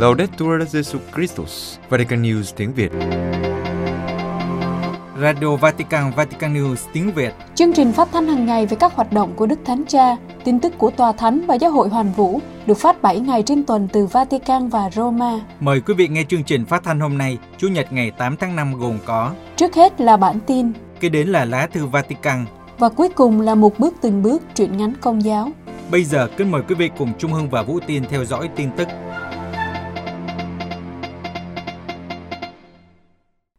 Laudetur Jesu Christus, Vatican News tiếng Việt. Radio Vatican, Vatican News tiếng Việt. Chương trình phát thanh hàng ngày về các hoạt động của Đức Thánh Cha, tin tức của Tòa Thánh và Giáo hội Hoàn Vũ được phát 7 ngày trên tuần từ Vatican và Roma. Mời quý vị nghe chương trình phát thanh hôm nay, Chủ nhật ngày 8 tháng 5 gồm có Trước hết là bản tin, Kế đến là lá thư Vatican. và cuối cùng là một bước từng bước truyện ngắn công giáo. Bây giờ kính mời quý vị cùng Trung Hưng và Vũ Tiên theo dõi tin tức.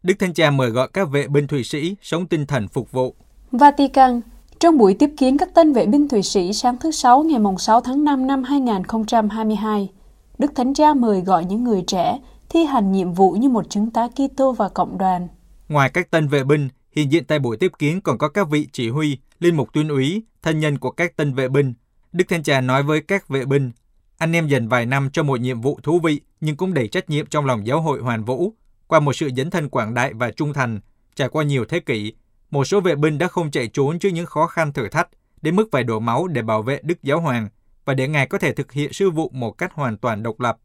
Đức Thánh Cha mời gọi các vệ binh Thụy Sĩ sống tinh thần phục vụ. Vatican Trong buổi tiếp kiến các tân vệ binh Thụy Sĩ sáng thứ Sáu ngày mùng 6 tháng 5 năm 2022, Đức Thánh Cha mời gọi những người trẻ thi hành nhiệm vụ như một chứng tá Kitô và cộng đoàn. Ngoài các tân vệ binh, hiện diện tại buổi tiếp kiến còn có các vị chỉ huy, linh mục tuyên úy, thân nhân của các tân vệ binh. Đức Thánh Cha nói với các vệ binh, anh em dành vài năm cho một nhiệm vụ thú vị nhưng cũng đầy trách nhiệm trong lòng giáo hội hoàn vũ. Qua một sự dấn thân quảng đại và trung thành, trải qua nhiều thế kỷ, một số vệ binh đã không chạy trốn trước những khó khăn thử thách, đến mức phải đổ máu để bảo vệ Đức Giáo Hoàng và để Ngài có thể thực hiện sư vụ một cách hoàn toàn độc lập.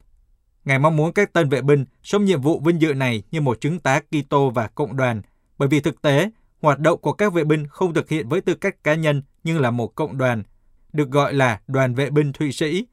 Ngài mong muốn các tân vệ binh sống nhiệm vụ vinh dự này như một chứng tá Kitô và cộng đoàn, bởi vì thực tế, hoạt động của các vệ binh không thực hiện với tư cách cá nhân nhưng là một cộng đoàn, được gọi là đoàn vệ binh Thụy Sĩ.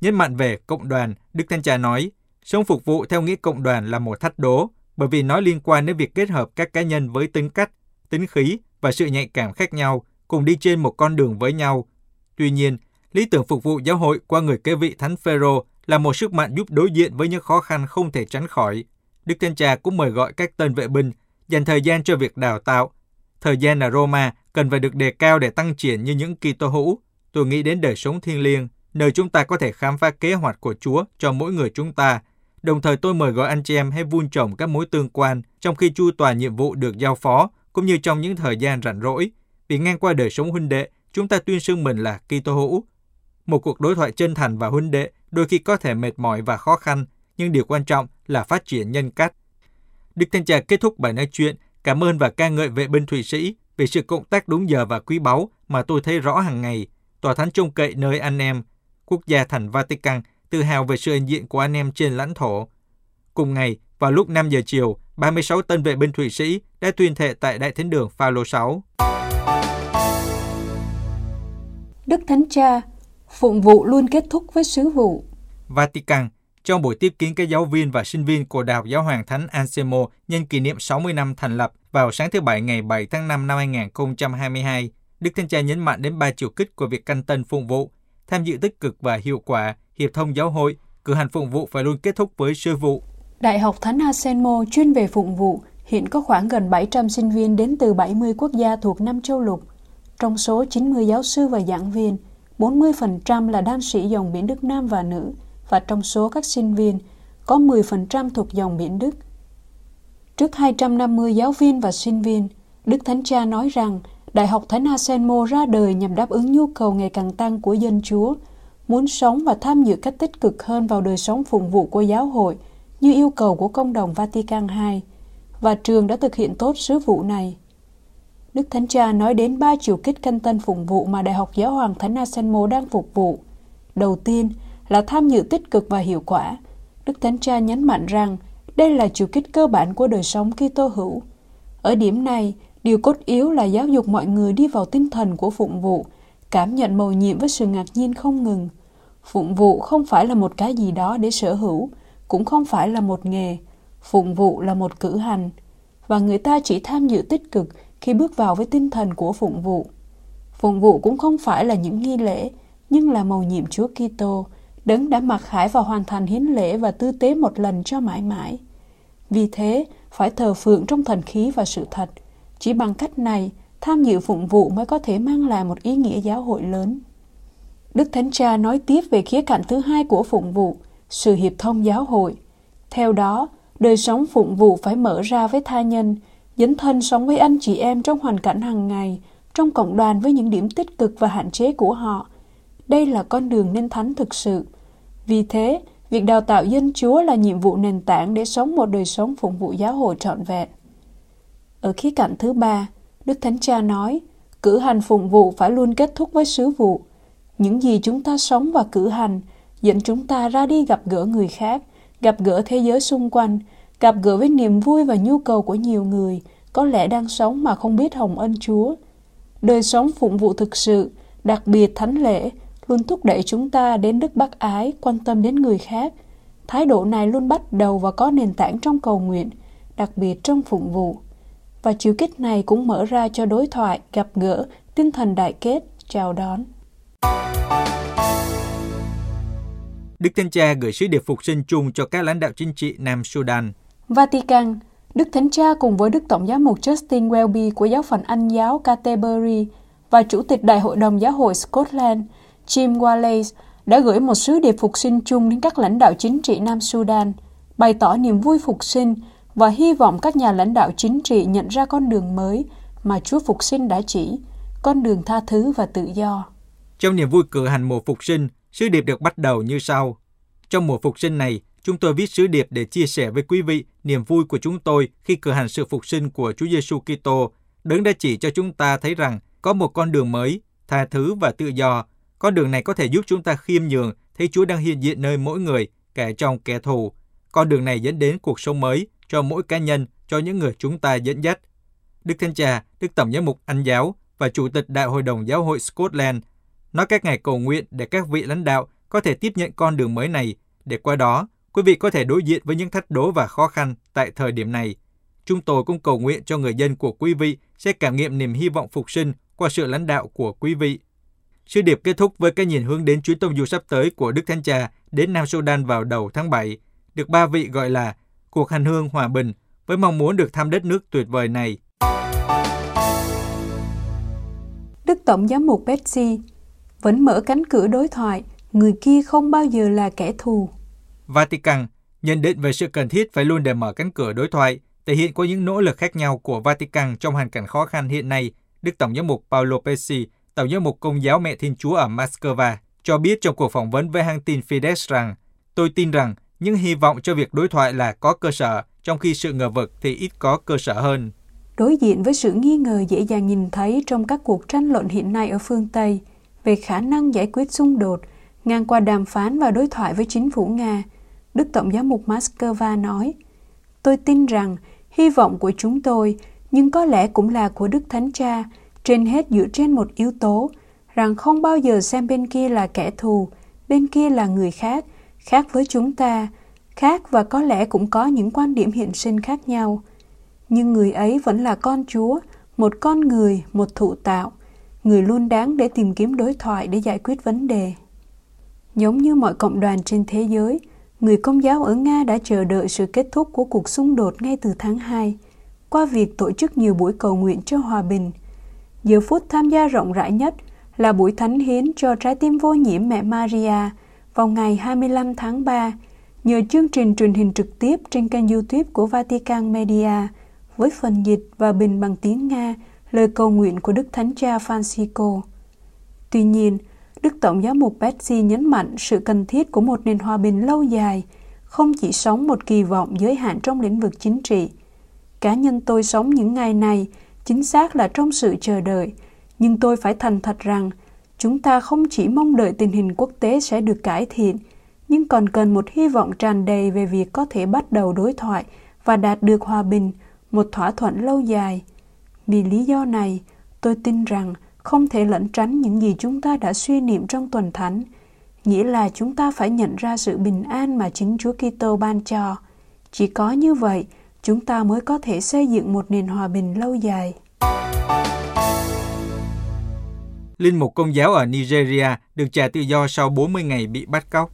Nhấn mạnh về cộng đoàn, Đức Thánh Cha nói, sống phục vụ theo nghĩa cộng đoàn là một thách đố, bởi vì nó liên quan đến việc kết hợp các cá nhân với tính cách, tính khí và sự nhạy cảm khác nhau, cùng đi trên một con đường với nhau. Tuy nhiên, lý tưởng phục vụ giáo hội qua người kế vị Thánh Phêrô là một sức mạnh giúp đối diện với những khó khăn không thể tránh khỏi. Đức Thánh Cha cũng mời gọi các tên vệ binh dành thời gian cho việc đào tạo. Thời gian ở Roma cần phải được đề cao để tăng triển như những Kitô hữu. Tôi nghĩ đến đời sống thiêng liêng, nơi chúng ta có thể khám phá kế hoạch của Chúa cho mỗi người chúng ta. Đồng thời tôi mời gọi anh chị em hãy vun trồng các mối tương quan trong khi chu toàn nhiệm vụ được giao phó, cũng như trong những thời gian rảnh rỗi. Vì ngang qua đời sống huynh đệ, chúng ta tuyên xưng mình là Kitô hữu. Một cuộc đối thoại chân thành và huynh đệ đôi khi có thể mệt mỏi và khó khăn, nhưng điều quan trọng là phát triển nhân cách. Đức Thánh Cha kết thúc bài nói chuyện, cảm ơn và ca ngợi vệ binh Thụy Sĩ vì sự cộng tác đúng giờ và quý báu mà tôi thấy rõ hàng ngày. Tòa thánh trông cậy nơi anh em, quốc gia thành Vatican tự hào về sự hiện diện của anh em trên lãnh thổ. Cùng ngày, vào lúc 5 giờ chiều, 36 tân vệ binh Thụy Sĩ đã tuyên thệ tại Đại Thánh đường Phaolô 6. Đức Thánh Cha Phụng vụ luôn kết thúc với sứ vụ. Vatican trong buổi tiếp kiến các giáo viên và sinh viên của Đại học Giáo hoàng Thánh Anselmo nhân kỷ niệm 60 năm thành lập vào sáng thứ Bảy ngày 7 tháng 5 năm 2022, Đức Thánh Cha nhấn mạnh đến ba chiều kích của việc canh tân phụng vụ, tham dự tích cực và hiệu quả, hiệp thông giáo hội, cử hành phụng vụ phải luôn kết thúc với sư vụ. Đại học Thánh Asenmo chuyên về phụng vụ hiện có khoảng gần 700 sinh viên đến từ 70 quốc gia thuộc năm châu lục. Trong số 90 giáo sư và giảng viên, 40% là đan sĩ dòng biển Đức Nam và nữ, và trong số các sinh viên, có 10% thuộc dòng biển Đức. Trước 250 giáo viên và sinh viên, Đức Thánh Cha nói rằng Đại học Thánh Asenmo ra đời nhằm đáp ứng nhu cầu ngày càng tăng của dân Chúa, muốn sống và tham dự cách tích cực hơn vào đời sống phụng vụ của giáo hội như yêu cầu của công đồng Vatican II, và trường đã thực hiện tốt sứ vụ này. Đức Thánh Cha nói đến ba chiều kích canh tân phụng vụ mà Đại học Giáo hoàng Thánh Asenmo đang phục vụ. Đầu tiên là tham dự tích cực và hiệu quả. Đức Thánh Cha nhấn mạnh rằng đây là chiều kích cơ bản của đời sống Kitô hữu. Ở điểm này, điều cốt yếu là giáo dục mọi người đi vào tinh thần của phụng vụ, cảm nhận mầu nhiệm với sự ngạc nhiên không ngừng. Phụng vụ không phải là một cái gì đó để sở hữu, cũng không phải là một nghề. Phụng vụ là một cử hành, và người ta chỉ tham dự tích cực khi bước vào với tinh thần của phụng vụ. Phụng vụ cũng không phải là những nghi lễ, nhưng là mầu nhiệm Chúa Kitô, đấng đã mặc khải và hoàn thành hiến lễ và tư tế một lần cho mãi mãi. Vì thế, phải thờ phượng trong thần khí và sự thật. Chỉ bằng cách này, tham dự phụng vụ mới có thể mang lại một ý nghĩa giáo hội lớn. Đức Thánh Cha nói tiếp về khía cạnh thứ hai của phụng vụ, sự hiệp thông giáo hội. Theo đó, đời sống phụng vụ phải mở ra với tha nhân, dấn thân sống với anh chị em trong hoàn cảnh hàng ngày, trong cộng đoàn với những điểm tích cực và hạn chế của họ. Đây là con đường nên thánh thực sự. Vì thế, việc đào tạo dân Chúa là nhiệm vụ nền tảng để sống một đời sống phụng vụ giáo hội trọn vẹn. Ở khía cạnh thứ ba, Đức Thánh Cha nói, cử hành phụng vụ phải luôn kết thúc với sứ vụ. Những gì chúng ta sống và cử hành dẫn chúng ta ra đi gặp gỡ người khác, gặp gỡ thế giới xung quanh, gặp gỡ với niềm vui và nhu cầu của nhiều người, có lẽ đang sống mà không biết hồng ân Chúa. Đời sống phụng vụ thực sự, đặc biệt thánh lễ, luôn thúc đẩy chúng ta đến đức bác ái, quan tâm đến người khác. Thái độ này luôn bắt đầu và có nền tảng trong cầu nguyện, đặc biệt trong phụng vụ. Và chiều kích này cũng mở ra cho đối thoại, gặp gỡ, tinh thần đại kết, chào đón. Đức Thánh Cha gửi sứ điệp phục sinh chung cho các lãnh đạo chính trị Nam Sudan. Vatican, Đức Thánh Cha cùng với Đức Tổng giám mục Justin Welby của giáo phận Anh giáo Canterbury và Chủ tịch Đại hội đồng Giáo hội Scotland Jim Wallace đã gửi một sứ điệp phục sinh chung đến các lãnh đạo chính trị Nam Sudan, bày tỏ niềm vui phục sinh và hy vọng các nhà lãnh đạo chính trị nhận ra con đường mới mà Chúa Phục sinh đã chỉ, con đường tha thứ và tự do. Trong niềm vui cử hành mùa phục sinh, sứ điệp được bắt đầu như sau. Trong mùa phục sinh này, chúng tôi viết sứ điệp để chia sẻ với quý vị niềm vui của chúng tôi khi cử hành sự phục sinh của Chúa Giêsu Kitô, đấng đã chỉ cho chúng ta thấy rằng có một con đường mới, tha thứ và tự do. Con đường này có thể giúp chúng ta khiêm nhường, thấy Chúa đang hiện diện nơi mỗi người, kẻ trong kẻ thù. Con đường này dẫn đến cuộc sống mới cho mỗi cá nhân, cho những người chúng ta dẫn dắt. Đức Thánh Cha, Đức Tổng giám mục Anh giáo và Chủ tịch Đại hội đồng Giáo hội Scotland nói các ngày cầu nguyện để các vị lãnh đạo có thể tiếp nhận con đường mới này, để qua đó quý vị có thể đối diện với những thách đố và khó khăn tại thời điểm này. Chúng tôi cũng cầu nguyện cho người dân của quý vị sẽ cảm nghiệm niềm hy vọng phục sinh qua sự lãnh đạo của quý vị. Sứ điệp kết thúc với cái nhìn hướng đến chuyến tông du sắp tới của Đức Thánh Cha đến Nam Sudan vào đầu tháng 7, được ba vị gọi là cuộc hành hương hòa bình với mong muốn được thăm đất nước tuyệt vời này. Đức Tổng giám mục Betsy vẫn mở cánh cửa đối thoại, người kia không bao giờ là kẻ thù. Vatican nhận định về sự cần thiết phải luôn để mở cánh cửa đối thoại, thể hiện qua những nỗ lực khác nhau của Vatican trong hoàn cảnh khó khăn hiện nay. Đức Tổng giám mục Paolo Pesci, Tổng giám mục Công giáo Mẹ Thiên Chúa ở Moscow, cho biết trong cuộc phỏng vấn với hãng tin Fides rằng Tôi tin rằng nhưng hy vọng cho việc đối thoại là có cơ sở, trong khi sự ngờ vực thì ít có cơ sở hơn. Đối diện với sự nghi ngờ dễ dàng nhìn thấy trong các cuộc tranh luận hiện nay ở phương Tây về khả năng giải quyết xung đột, ngang qua đàm phán và đối thoại với chính phủ Nga, Đức Tổng giám mục Moscow nói, Tôi tin rằng hy vọng của chúng tôi, nhưng có lẽ cũng là của Đức Thánh Cha, trên hết dựa trên một yếu tố, rằng không bao giờ xem bên kia là kẻ thù, bên kia là người khác, khác với chúng ta, khác và có lẽ cũng có những quan điểm hiện sinh khác nhau. Nhưng người ấy vẫn là con Chúa, một con người, một thụ tạo, người luôn đáng để tìm kiếm đối thoại để giải quyết vấn đề. Giống như mọi cộng đoàn trên thế giới, người công giáo ở Nga đã chờ đợi sự kết thúc của cuộc xung đột ngay từ tháng 2 qua việc tổ chức nhiều buổi cầu nguyện cho hòa bình. Giờ phút tham gia rộng rãi nhất là buổi thánh hiến cho trái tim vô nhiễm mẹ Maria vào ngày 25 tháng 3 nhờ chương trình truyền hình trực tiếp trên kênh YouTube của Vatican Media với phần dịch và bình bằng tiếng Nga lời cầu nguyện của Đức Thánh Cha Francisco. Tuy nhiên, Đức Tổng giám mục Betsy nhấn mạnh sự cần thiết của một nền hòa bình lâu dài, không chỉ sống một kỳ vọng giới hạn trong lĩnh vực chính trị. Cá nhân tôi sống những ngày này chính xác là trong sự chờ đợi, nhưng tôi phải thành thật rằng chúng ta không chỉ mong đợi tình hình quốc tế sẽ được cải thiện, nhưng còn cần một hy vọng tràn đầy về việc có thể bắt đầu đối thoại và đạt được hòa bình, một thỏa thuận lâu dài. Vì lý do này, tôi tin rằng không thể lẩn tránh những gì chúng ta đã suy niệm trong tuần thánh, nghĩa là chúng ta phải nhận ra sự bình an mà chính Chúa Kitô ban cho. Chỉ có như vậy, chúng ta mới có thể xây dựng một nền hòa bình lâu dài. Linh mục công giáo ở Nigeria được trả tự do sau 40 ngày bị bắt cóc.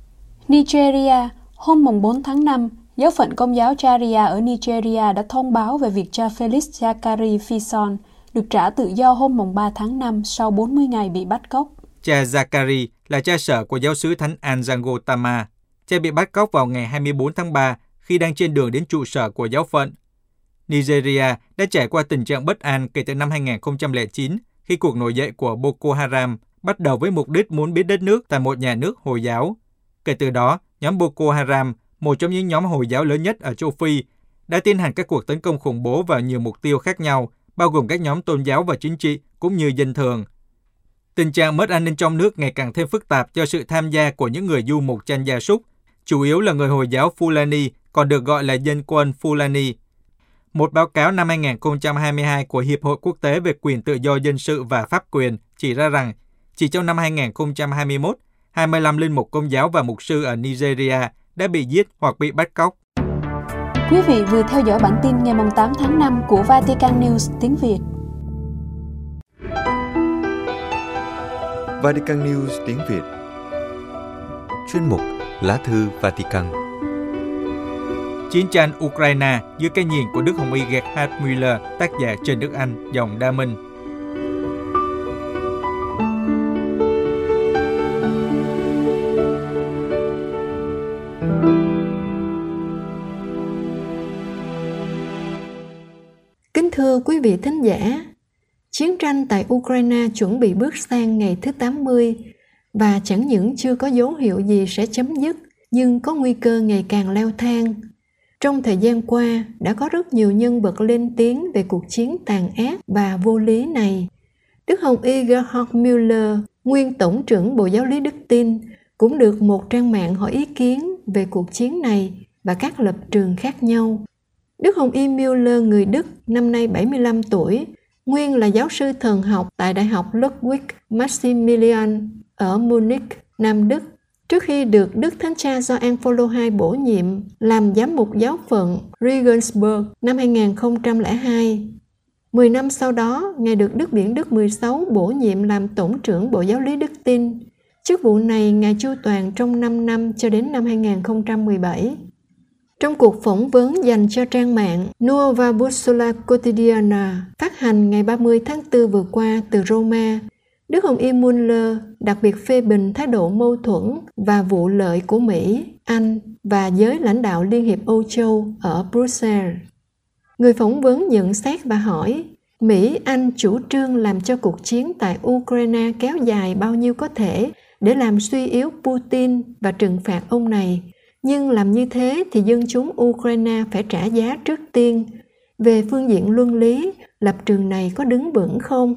Nigeria, hôm 4 tháng 5, giáo phận công giáo Charia ở Nigeria đã thông báo về việc cha Felix Zakari Fison được trả tự do hôm 3 tháng 5 sau 40 ngày bị bắt cóc. Cha Zakari là cha sở của giáo sứ Thánh Anjango Tama. Cha bị bắt cóc vào ngày 24 tháng 3 khi đang trên đường đến trụ sở của giáo phận. Nigeria đã trải qua tình trạng bất an kể từ năm 2009 khi cuộc nổi dậy của Boko Haram bắt đầu với mục đích muốn biến đất nước thành một nhà nước Hồi giáo. Kể từ đó, nhóm Boko Haram, một trong những nhóm Hồi giáo lớn nhất ở châu Phi, đã tiến hành các cuộc tấn công khủng bố vào nhiều mục tiêu khác nhau, bao gồm các nhóm tôn giáo và chính trị cũng như dân thường. Tình trạng mất an ninh trong nước ngày càng thêm phức tạp do sự tham gia của những người du mục chăn gia súc, chủ yếu là người Hồi giáo Fulani, còn được gọi là dân quân Fulani. Một báo cáo năm 2022 của Hiệp hội Quốc tế về quyền tự do dân sự và pháp quyền chỉ ra rằng chỉ trong năm 2021, 25 linh mục công giáo và mục sư ở Nigeria đã bị giết hoặc bị bắt cóc. Quý vị vừa theo dõi bản tin ngày 8 tháng 5 của Vatican News tiếng Việt. Vatican News tiếng Việt Chuyên mục Lá thư Vatican Chiến tranh Ukraine dưới cái nhìn của Đức Hồng Y Gerhard Müller, tác giả trên Đức Anh, dòng Đa Minh. Kính thưa quý vị thính giả, chiến tranh tại Ukraine chuẩn bị bước sang ngày thứ 80 và chẳng những chưa có dấu hiệu gì sẽ chấm dứt nhưng có nguy cơ ngày càng leo thang. Trong thời gian qua, đã có rất nhiều nhân vật lên tiếng về cuộc chiến tàn ác và vô lý này. Đức Hồng Y Gerhard Müller, nguyên Tổng trưởng Bộ Giáo lý Đức Tin, cũng được một trang mạng hỏi ý kiến về cuộc chiến này và các lập trường khác nhau. Đức Hồng Y Müller, người Đức, năm nay 75 tuổi, nguyên là giáo sư thần học tại Đại học Ludwig Maximilian ở Munich, Nam Đức. Trước khi được Đức Thánh Cha Gioan Phaolô II bổ nhiệm làm giám mục giáo phận Regensburg năm 2002. Mười năm sau đó, Ngài được Đức Biển Đức 16 bổ nhiệm làm Tổng trưởng Bộ Giáo lý Đức Tin. Chức vụ này Ngài chu toàn trong 5 năm cho đến năm 2017. Trong cuộc phỏng vấn dành cho trang mạng Nuova Bussola Quotidiana phát hành ngày 30 tháng 4 vừa qua từ Roma, Đức Hồng Y Muller đặc biệt phê bình thái độ mâu thuẫn và vụ lợi của Mỹ, Anh và giới lãnh đạo Liên hiệp Âu Châu ở Brussels. Người phỏng vấn nhận xét và hỏi, Mỹ, Anh chủ trương làm cho cuộc chiến tại Ukraine kéo dài bao nhiêu có thể để làm suy yếu Putin và trừng phạt ông này. Nhưng làm như thế thì dân chúng Ukraine phải trả giá trước tiên. Về phương diện luân lý, lập trường này có đứng vững không?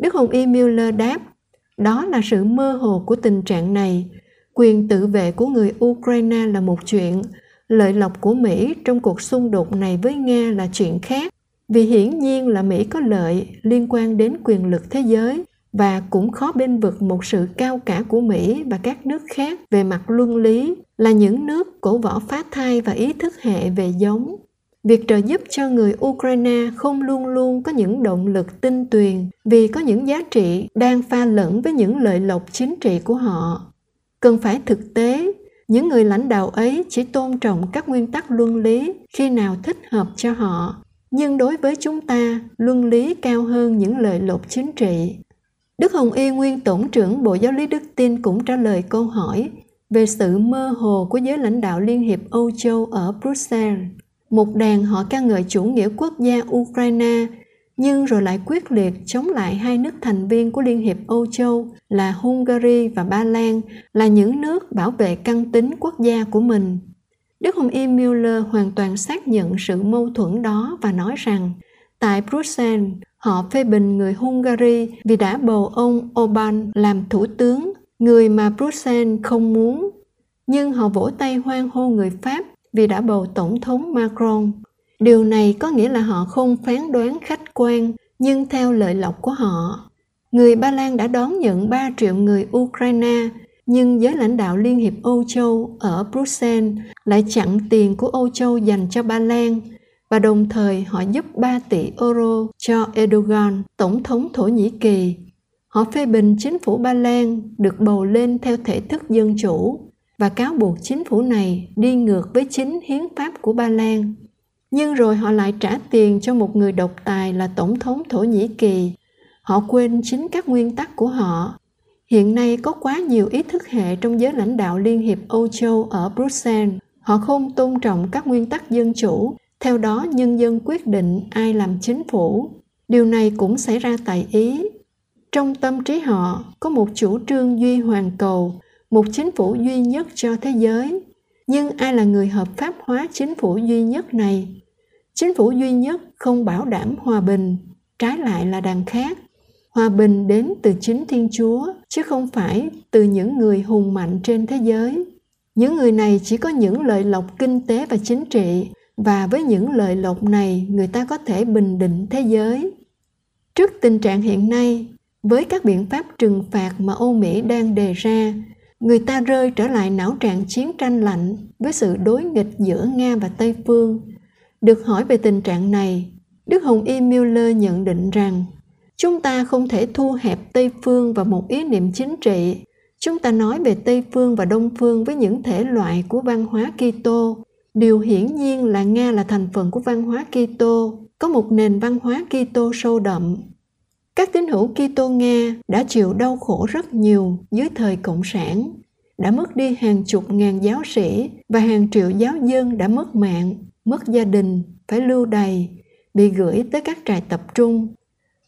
Đức Hồng Y Miller đáp, đó là sự mơ hồ của tình trạng này. Quyền tự vệ của người Ukraine là một chuyện, lợi lộc của Mỹ trong cuộc xung đột này với Nga là chuyện khác. Vì hiển nhiên là Mỹ có lợi liên quan đến quyền lực thế giới và cũng khó bên vực một sự cao cả của Mỹ và các nước khác về mặt luân lý là những nước cổ võ phá thai và ý thức hệ về giống. Việc trợ giúp cho người Ukraine không luôn luôn có những động lực tinh tuyền vì có những giá trị đang pha lẫn với những lợi lộc chính trị của họ. Cần phải thực tế, những người lãnh đạo ấy chỉ tôn trọng các nguyên tắc luân lý khi nào thích hợp cho họ nhưng đối với chúng ta luân lý cao hơn những lợi lộc chính trị đức hồng y nguyên tổng trưởng bộ giáo lý đức tin cũng trả lời câu hỏi về sự mơ hồ của giới lãnh đạo liên hiệp âu châu ở bruxelles một đàn họ ca ngợi chủ nghĩa quốc gia ukraine nhưng rồi lại quyết liệt chống lại hai nước thành viên của Liên hiệp Âu Châu là Hungary và Ba Lan là những nước bảo vệ căn tính quốc gia của mình. Đức Hồng Y Mueller hoàn toàn xác nhận sự mâu thuẫn đó và nói rằng tại Bruxelles, họ phê bình người Hungary vì đã bầu ông Orbán làm thủ tướng, người mà Bruxelles không muốn. Nhưng họ vỗ tay hoan hô người Pháp vì đã bầu tổng thống Macron. Điều này có nghĩa là họ không phán đoán khách quan, nhưng theo lợi lộc của họ. Người Ba Lan đã đón nhận 3 triệu người Ukraine nhưng giới lãnh đạo Liên hiệp Âu Châu ở Bruxelles lại chặn tiền của Âu Châu dành cho Ba Lan và đồng thời họ giúp 3 tỷ euro cho Erdogan, tổng thống Thổ Nhĩ Kỳ. Họ phê bình chính phủ Ba Lan được bầu lên theo thể thức dân chủ và cáo buộc chính phủ này đi ngược với chính hiến pháp của Ba Lan. Nhưng rồi họ lại trả tiền cho một người độc tài là tổng thống Thổ Nhĩ Kỳ. Họ quên chính các nguyên tắc của họ Hiện nay có quá nhiều ý thức hệ trong giới lãnh đạo Liên hiệp Âu Châu ở Bruxelles. Họ không tôn trọng các nguyên tắc dân chủ, theo đó nhân dân quyết định ai làm chính phủ. Điều này cũng xảy ra tại Ý. Trong tâm trí họ có một chủ trương duy hoàn cầu, một chính phủ duy nhất cho thế giới. Nhưng ai là người hợp pháp hóa chính phủ duy nhất này? Chính phủ duy nhất không bảo đảm hòa bình, trái lại là đàn khác hòa bình đến từ chính thiên chúa chứ không phải từ những người hùng mạnh trên thế giới những người này chỉ có những lợi lộc kinh tế và chính trị và với những lợi lộc này người ta có thể bình định thế giới trước tình trạng hiện nay với các biện pháp trừng phạt mà âu mỹ đang đề ra người ta rơi trở lại não trạng chiến tranh lạnh với sự đối nghịch giữa nga và tây phương. Được hỏi về tình trạng này, đức hồng y miller nhận định rằng, chúng ta không thể thu hẹp tây phương vào một ý niệm chính trị. Chúng ta nói về tây phương và đông phương với những thể loại của văn hóa kitô. Điều hiển nhiên là nga là thành phần của văn hóa kitô. Có một nền văn hóa kitô sâu đậm các tín hữu Kitô Nga đã chịu đau khổ rất nhiều dưới thời Cộng sản, đã mất đi hàng chục ngàn giáo sĩ và hàng triệu giáo dân đã mất mạng, mất gia đình, phải lưu đày, bị gửi tới các trại tập trung.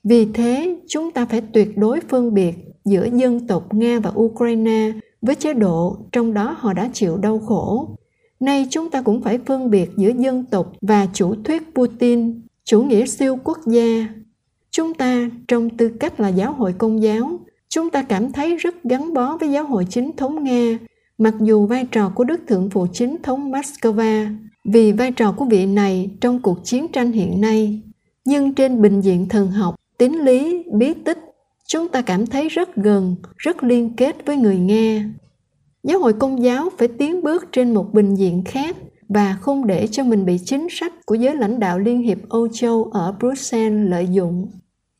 Vì thế, chúng ta phải tuyệt đối phân biệt giữa dân tộc Nga và Ukraine với chế độ trong đó họ đã chịu đau khổ. Nay chúng ta cũng phải phân biệt giữa dân tộc và chủ thuyết Putin, chủ nghĩa siêu quốc gia chúng ta trong tư cách là giáo hội công giáo, chúng ta cảm thấy rất gắn bó với giáo hội chính thống nga, mặc dù vai trò của đức thượng phụ chính thống moscow vì vai trò của vị này trong cuộc chiến tranh hiện nay nhưng trên bình diện thần học tín lý, bí tích, chúng ta cảm thấy rất gần, rất liên kết với người nga giáo hội công giáo phải tiến bước trên một bình diện khác và không để cho mình bị chính sách của giới lãnh đạo Liên hiệp Âu Châu ở Bruxelles lợi dụng.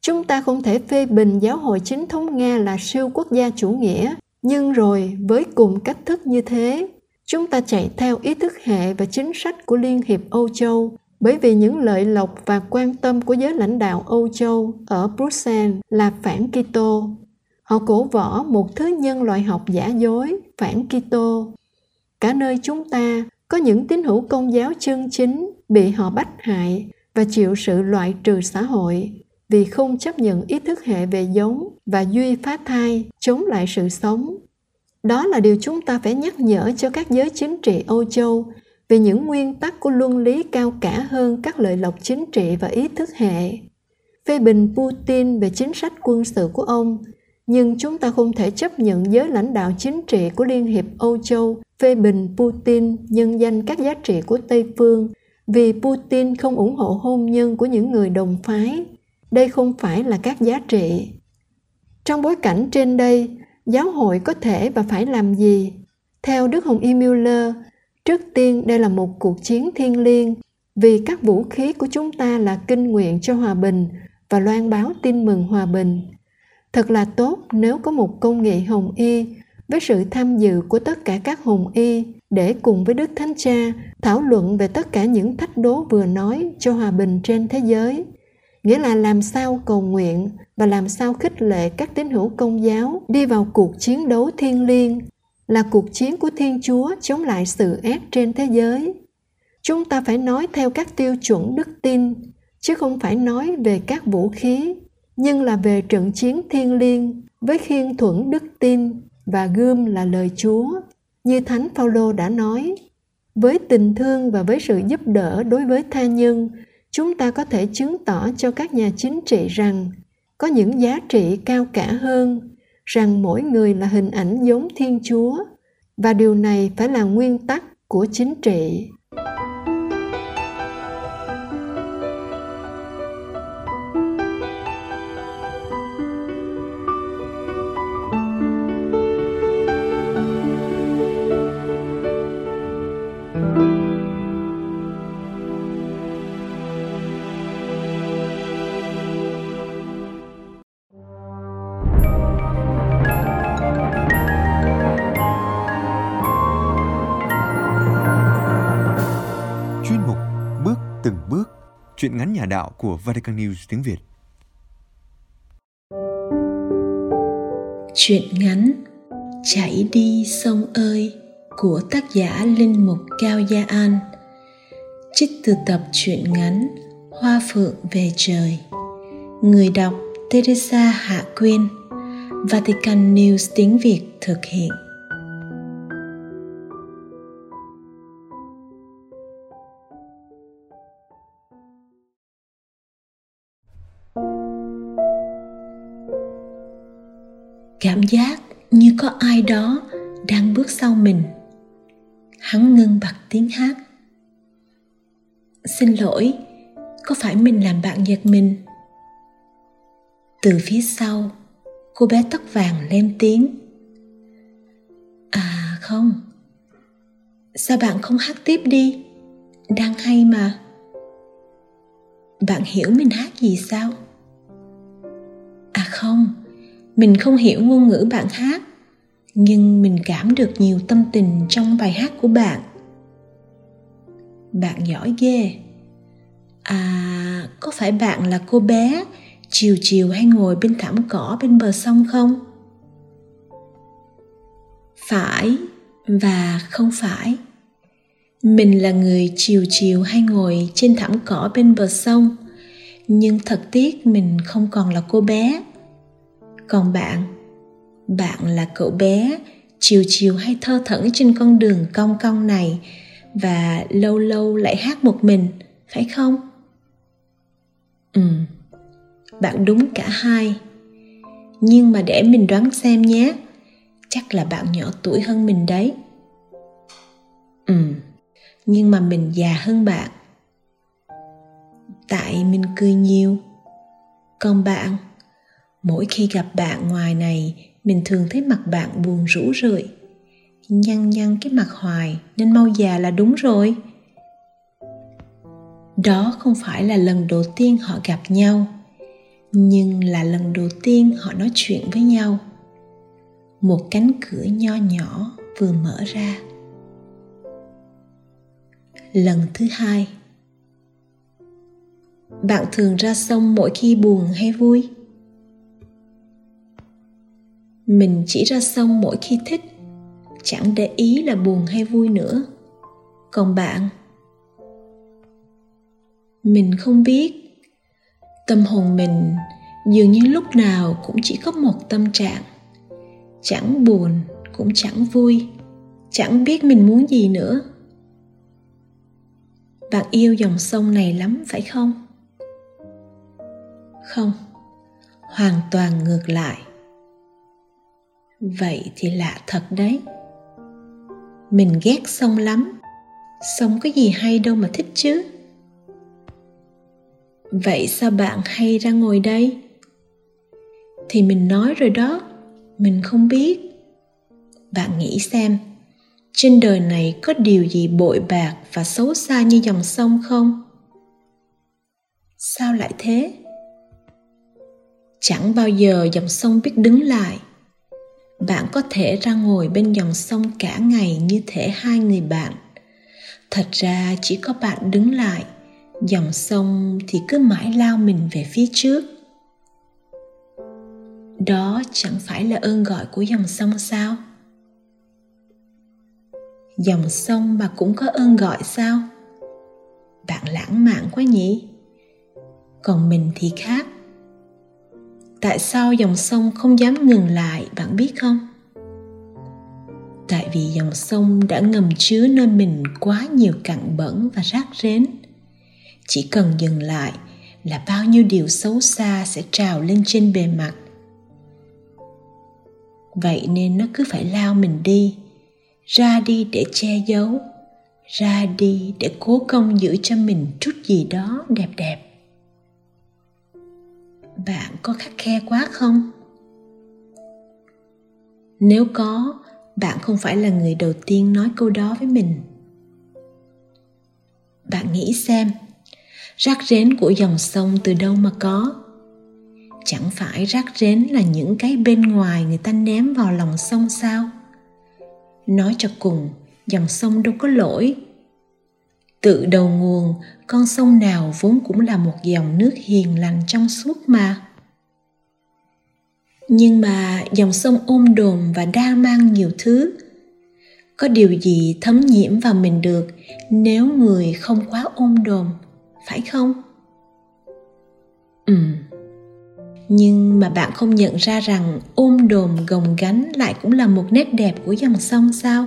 Chúng ta không thể phê bình giáo hội chính thống Nga là siêu quốc gia chủ nghĩa, nhưng rồi với cùng cách thức như thế, chúng ta chạy theo ý thức hệ và chính sách của Liên hiệp Âu Châu bởi vì những lợi lộc và quan tâm của giới lãnh đạo Âu Châu ở Bruxelles là phản Kitô. Họ cổ võ một thứ nhân loại học giả dối, phản Kitô. Cả nơi chúng ta có những tín hữu công giáo chân chính bị họ bắt hại và chịu sự loại trừ xã hội vì không chấp nhận ý thức hệ về giống và duy phá thai chống lại sự sống. Đó là điều chúng ta phải nhắc nhở cho các giới chính trị Âu Châu về những nguyên tắc của luân lý cao cả hơn các lợi lộc chính trị và ý thức hệ. Phê bình Putin về chính sách quân sự của ông, nhưng chúng ta không thể chấp nhận giới lãnh đạo chính trị của Liên hiệp Âu Châu phê bình Putin nhân danh các giá trị của Tây phương vì Putin không ủng hộ hôn nhân của những người đồng phái đây không phải là các giá trị. Trong bối cảnh trên đây giáo hội có thể và phải làm gì? Theo đức hồng y Müller, trước tiên đây là một cuộc chiến thiên liêng vì các vũ khí của chúng ta là kinh nguyện cho hòa bình và loan báo tin mừng hòa bình. Thật là tốt nếu có một công nghệ hồng y với sự tham dự của tất cả các hồng y để cùng với đức thánh cha thảo luận về tất cả những thách đố vừa nói cho hòa bình trên thế giới nghĩa là làm sao cầu nguyện và làm sao khích lệ các tín hữu công giáo đi vào cuộc chiến đấu thiên liêng, là cuộc chiến của thiên chúa chống lại sự ác trên thế giới. Chúng ta phải nói theo các tiêu chuẩn đức tin, chứ không phải nói về các vũ khí, nhưng là về trận chiến thiên liêng với khiên thuẫn đức tin và gươm là lời chúa, như thánh phaolô đã nói. Với tình thương và với sự giúp đỡ đối với tha nhân chúng ta có thể chứng tỏ cho các nhà chính trị rằng có những giá trị cao cả hơn, rằng mỗi người là hình ảnh giống thiên chúa, và điều này phải là nguyên tắc của chính trị. Chuyện ngắn nhà đạo của Vatican News tiếng Việt. Chuyện ngắn Chảy đi sông ơi của tác giả Linh Mục Cao Gia An. Trích từ tập truyện ngắn Hoa Phượng về trời. Người đọc Teresa Hạ Quyên. Vatican News tiếng Việt thực hiện. Giác như có ai đó đang bước sau mình. Hắn ngưng bặt tiếng hát. Xin lỗi, có phải mình làm bạn giật mình? Từ phía sau, cô bé tóc vàng lên tiếng. À không. Sao bạn không hát tiếp đi? Đang hay mà. Bạn hiểu mình hát gì sao? À không mình không hiểu ngôn ngữ bạn hát, nhưng mình cảm được nhiều tâm tình trong bài hát của bạn. Bạn giỏi ghê. À có phải bạn là cô bé chiều chiều hay ngồi bên thảm cỏ bên bờ sông không? Phải và không phải. Mình là người chiều chiều hay ngồi trên thảm cỏ bên bờ sông, nhưng thật tiếc mình không còn là cô bé còn bạn bạn là cậu bé, chiều chiều hay thơ thẩn trên con đường cong cong này và lâu lâu lại hát một mình, phải không? Ừ bạn đúng cả hai. Nhưng mà để mình đoán xem nhé, chắc là bạn nhỏ tuổi hơn mình đấy. Ừ nhưng mà mình già hơn bạn. Tại mình cười nhiều. Còn bạn? Mỗi khi gặp bạn ngoài này, mình thường thấy mặt bạn buồn rũ rượi. Nhăn nhăn cái mặt hoài, nên mau già là đúng rồi. Đó không phải là lần đầu tiên họ gặp nhau, nhưng là lần đầu tiên họ nói chuyện với nhau. Một cánh cửa nho nhỏ vừa mở ra. Lần thứ hai. Bạn thường ra sông mỗi khi buồn hay vui? Mình chỉ ra sông mỗi khi thích. Chẳng để ý là buồn hay vui nữa. Còn bạn? Mình không biết. Tâm hồn mình dường như lúc nào cũng chỉ có một tâm trạng. Chẳng buồn, cũng chẳng vui. Chẳng biết mình muốn gì nữa. Bạn yêu dòng sông này lắm, phải không? Không. Hoàn toàn ngược lại vậy thì lạ thật đấy. Mình ghét sông lắm. Sông có gì hay đâu mà thích chứ. Vậy sao bạn hay ra ngồi đây? Thì mình nói rồi đó, mình không biết. Bạn nghĩ xem, trên đời này có điều gì bội bạc và xấu xa như dòng sông không? Sao lại thế? Chẳng bao giờ dòng sông biết đứng lại bạn có thể ra ngồi bên dòng sông cả ngày như thể hai người bạn. Thật ra chỉ có bạn đứng lại, dòng sông thì cứ mãi lao mình về phía trước. Đó chẳng phải là ơn gọi của dòng sông sao? Dòng sông mà cũng có ơn gọi sao? Bạn lãng mạn quá nhỉ? Còn mình thì khác tại sao dòng sông không dám ngừng lại, bạn biết không? Tại vì dòng sông đã ngầm chứa nơi mình quá nhiều cặn bẩn và rác rến. Chỉ cần dừng lại là bao nhiêu điều xấu xa sẽ trào lên trên bề mặt. Vậy nên nó cứ phải lao mình đi, ra đi để che giấu, ra đi để cố công giữ cho mình chút gì đó đẹp đẹp bạn có khắc khe quá không? Nếu có, bạn không phải là người đầu tiên nói câu đó với mình. Bạn nghĩ xem, rác rến của dòng sông từ đâu mà có? Chẳng phải rác rến là những cái bên ngoài người ta ném vào lòng sông sao? Nói cho cùng, dòng sông đâu có lỗi tự đầu nguồn, con sông nào vốn cũng là một dòng nước hiền lành trong suốt mà. Nhưng mà dòng sông ôm đồm và đa mang nhiều thứ. Có điều gì thấm nhiễm vào mình được nếu người không quá ôm đồm phải không? Ừ nhưng mà bạn không nhận ra rằng ôm đồm gồng gánh lại cũng là một nét đẹp của dòng sông sao?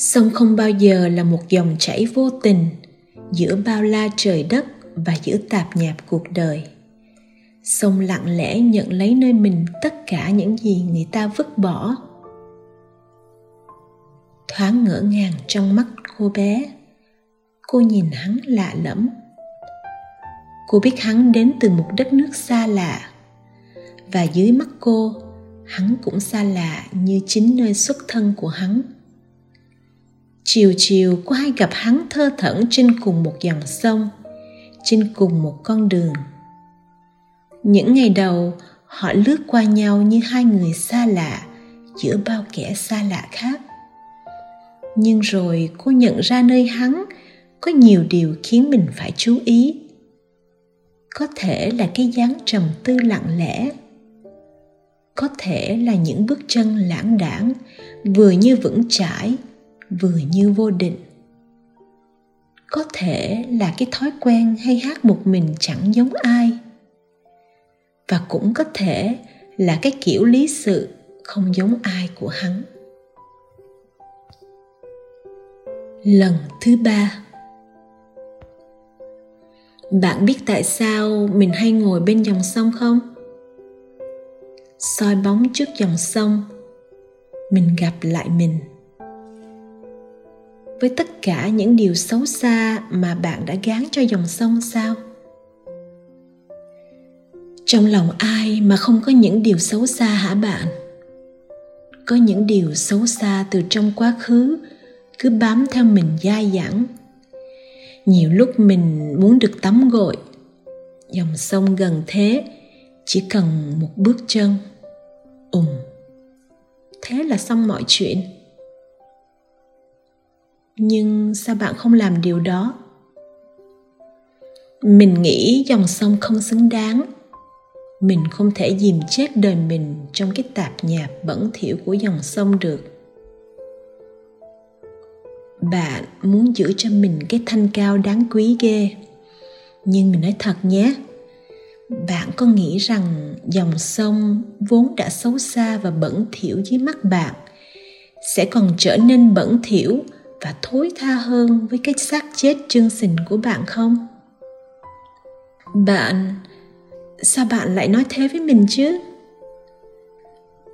Sông không bao giờ là một dòng chảy vô tình giữa bao la trời đất và giữa tạp nhạp cuộc đời. Sông lặng lẽ nhận lấy nơi mình tất cả những gì người ta vứt bỏ. Thoáng ngỡ ngàng trong mắt cô bé, cô nhìn hắn lạ lẫm. Cô biết hắn đến từ một đất nước xa lạ và dưới mắt cô, hắn cũng xa lạ như chính nơi xuất thân của hắn chiều chiều cô hay gặp hắn thơ thẩn trên cùng một dòng sông, trên cùng một con đường. Những ngày đầu, họ lướt qua nhau như hai người xa lạ, giữa bao kẻ xa lạ khác. Nhưng rồi cô nhận ra nơi hắn có nhiều điều khiến mình phải chú ý. Có thể là cái dáng trầm tư lặng lẽ, có thể là những bước chân lãng đãng vừa như vững chãi vừa như vô định. Có thể là cái thói quen hay hát một mình chẳng giống ai. Và cũng có thể là cái kiểu lý sự không giống ai của hắn. Lần thứ ba. Bạn biết tại sao mình hay ngồi bên dòng sông không? Soi bóng trước dòng sông, mình gặp lại mình với tất cả những điều xấu xa mà bạn đã gán cho dòng sông sao? Trong lòng ai mà không có những điều xấu xa hả bạn? Có những điều xấu xa từ trong quá khứ cứ bám theo mình dai dẳng. Nhiều lúc mình muốn được tắm gội, dòng sông gần thế chỉ cần một bước chân. Ùm, thế là xong mọi chuyện nhưng sao bạn không làm điều đó? Mình nghĩ dòng sông không xứng đáng. Mình không thể dìm chết đời mình trong cái tạp nhạp bẩn thỉu của dòng sông được. Bạn muốn giữ cho mình cái thanh cao đáng quý ghê. Nhưng mình nói thật nhé, bạn có nghĩ rằng dòng sông vốn đã xấu xa và bẩn thỉu dưới mắt bạn sẽ còn trở nên bẩn thỉu và thối tha hơn với cái xác chết chương sình của bạn không? Bạn, sao bạn lại nói thế với mình chứ?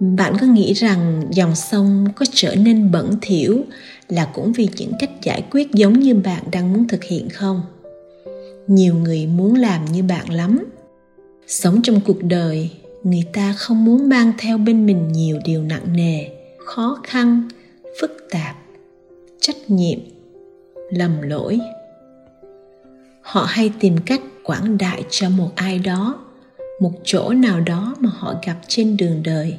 Bạn có nghĩ rằng dòng sông có trở nên bẩn thỉu là cũng vì những cách giải quyết giống như bạn đang muốn thực hiện không? Nhiều người muốn làm như bạn lắm. Sống trong cuộc đời, người ta không muốn mang theo bên mình nhiều điều nặng nề, khó khăn, phức tạp trách nhiệm, lầm lỗi. Họ hay tìm cách quảng đại cho một ai đó, một chỗ nào đó mà họ gặp trên đường đời.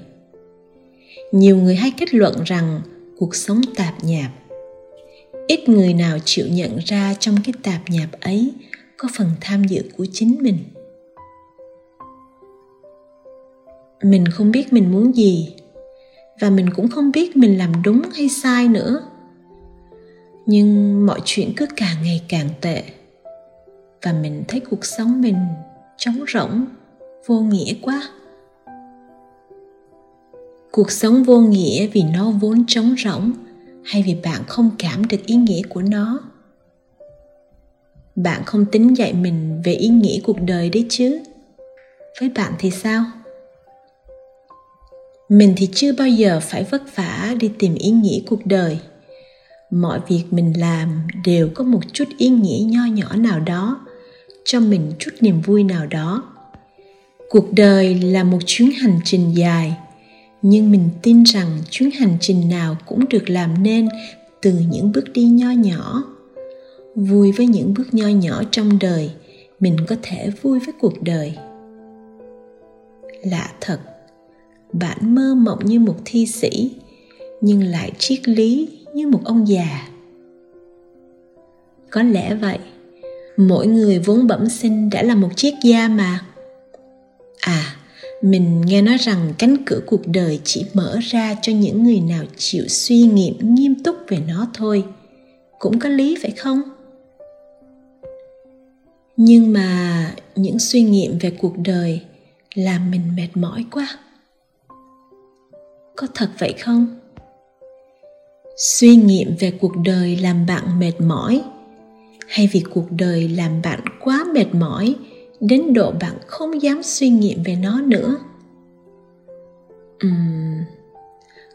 Nhiều người hay kết luận rằng cuộc sống tạp nhạp. Ít người nào chịu nhận ra trong cái tạp nhạp ấy có phần tham dự của chính mình. Mình không biết mình muốn gì và mình cũng không biết mình làm đúng hay sai nữa nhưng mọi chuyện cứ càng ngày càng tệ. Và mình thấy cuộc sống mình trống rỗng, vô nghĩa quá. Cuộc sống vô nghĩa vì nó vốn trống rỗng hay vì bạn không cảm được ý nghĩa của nó? Bạn không tính dạy mình về ý nghĩa cuộc đời đấy chứ? Với bạn thì sao? Mình thì chưa bao giờ phải vất vả đi tìm ý nghĩa cuộc đời mọi việc mình làm đều có một chút ý nghĩa nho nhỏ nào đó, cho mình chút niềm vui nào đó. Cuộc đời là một chuyến hành trình dài, nhưng mình tin rằng chuyến hành trình nào cũng được làm nên từ những bước đi nho nhỏ. Vui với những bước nho nhỏ trong đời, mình có thể vui với cuộc đời. Lạ thật, bạn mơ mộng như một thi sĩ, nhưng lại triết lý như một ông già. Có lẽ vậy, mỗi người vốn bẩm sinh đã là một chiếc da mà. À mình nghe nói rằng cánh cửa cuộc đời chỉ mở ra cho những người nào chịu suy nghiệm nghiêm túc về nó thôi. Cũng có lý phải không? Nhưng mà những suy nghiệm về cuộc đời làm mình mệt mỏi quá. Có thật vậy không? Suy nghiệm về cuộc đời làm bạn mệt mỏi. Hay vì cuộc đời làm bạn quá mệt mỏi đến độ bạn không dám suy nghiệm về nó nữa? Uhm,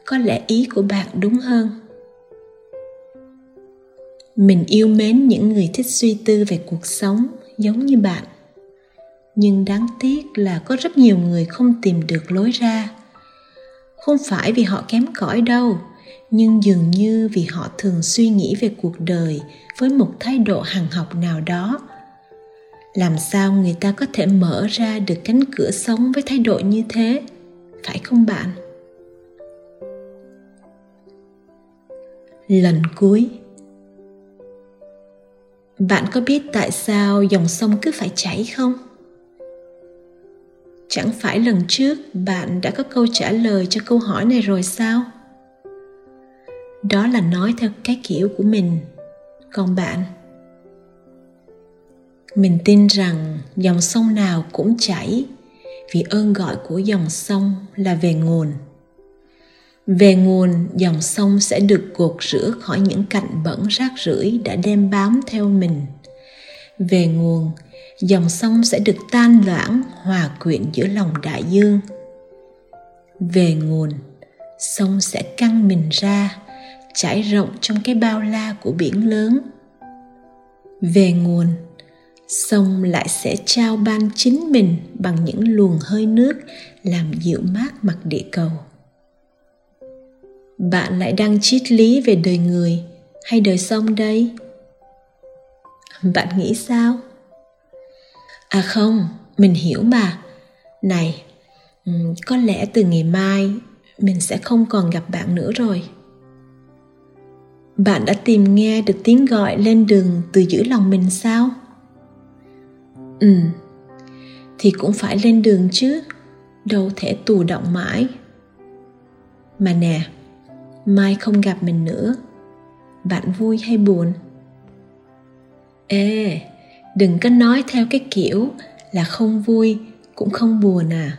có lẽ ý của bạn đúng hơn. Mình yêu mến những người thích suy tư về cuộc sống giống như bạn. Nhưng đáng tiếc là có rất nhiều người không tìm được lối ra. Không phải vì họ kém cỏi đâu nhưng dường như vì họ thường suy nghĩ về cuộc đời với một thái độ hằng học nào đó, làm sao người ta có thể mở ra được cánh cửa sống với thái độ như thế, phải không bạn? Lần cuối. Bạn có biết tại sao dòng sông cứ phải chảy không? Chẳng phải lần trước bạn đã có câu trả lời cho câu hỏi này rồi sao? Đó là nói theo cái kiểu của mình. Còn bạn? Mình tin rằng dòng sông nào cũng chảy, vì ơn gọi của dòng sông là về nguồn. Về nguồn, dòng sông sẽ được gột rửa khỏi những cạnh bẩn rác rưởi đã đem bám theo mình. Về nguồn, dòng sông sẽ được tan loãng, hòa quyện giữa lòng đại dương. Về nguồn, sông sẽ căng mình ra trải rộng trong cái bao la của biển lớn. Về nguồn, sông lại sẽ trao ban chính mình bằng những luồng hơi nước làm dịu mát mặt địa cầu. Bạn lại đang triết lý về đời người hay đời sông đây? Bạn nghĩ sao? À không, mình hiểu mà. Này có lẽ từ ngày mai mình sẽ không còn gặp bạn nữa rồi bạn đã tìm nghe được tiếng gọi lên đường từ giữa lòng mình sao? Ừ thì cũng phải lên đường chứ, đâu thể tù động mãi. Mà nè, mai không gặp mình nữa, bạn vui hay buồn? Ê, đừng có nói theo cái kiểu là không vui cũng không buồn à.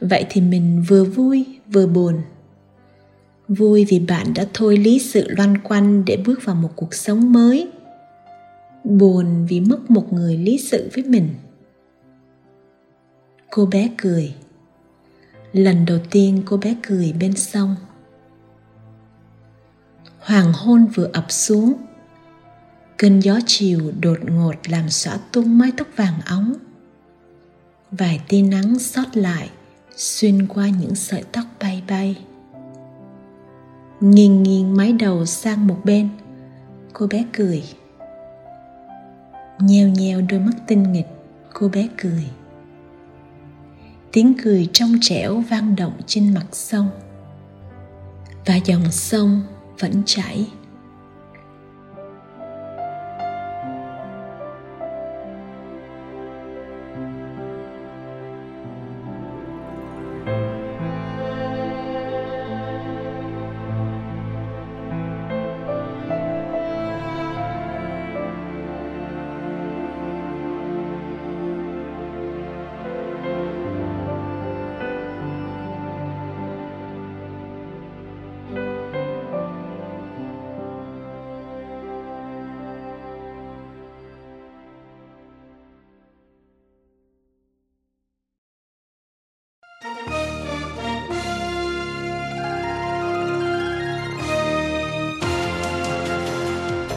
Vậy thì mình vừa vui vừa buồn vui vì bạn đã thôi lý sự loanh quanh để bước vào một cuộc sống mới. Buồn vì mất một người lý sự với mình. Cô bé cười. Lần đầu tiên cô bé cười bên sông. Hoàng hôn vừa ập xuống. Cơn gió chiều đột ngột làm xõa tung mái tóc vàng óng vài tia nắng sót lại, xuyên qua những sợi tóc bay bay nghiêng nghiêng mái đầu sang một bên. Cô bé cười. Nheo nheo đôi mắt tinh nghịch, cô bé cười. Tiếng cười trong trẻo vang động trên mặt sông. Và dòng sông vẫn chảy.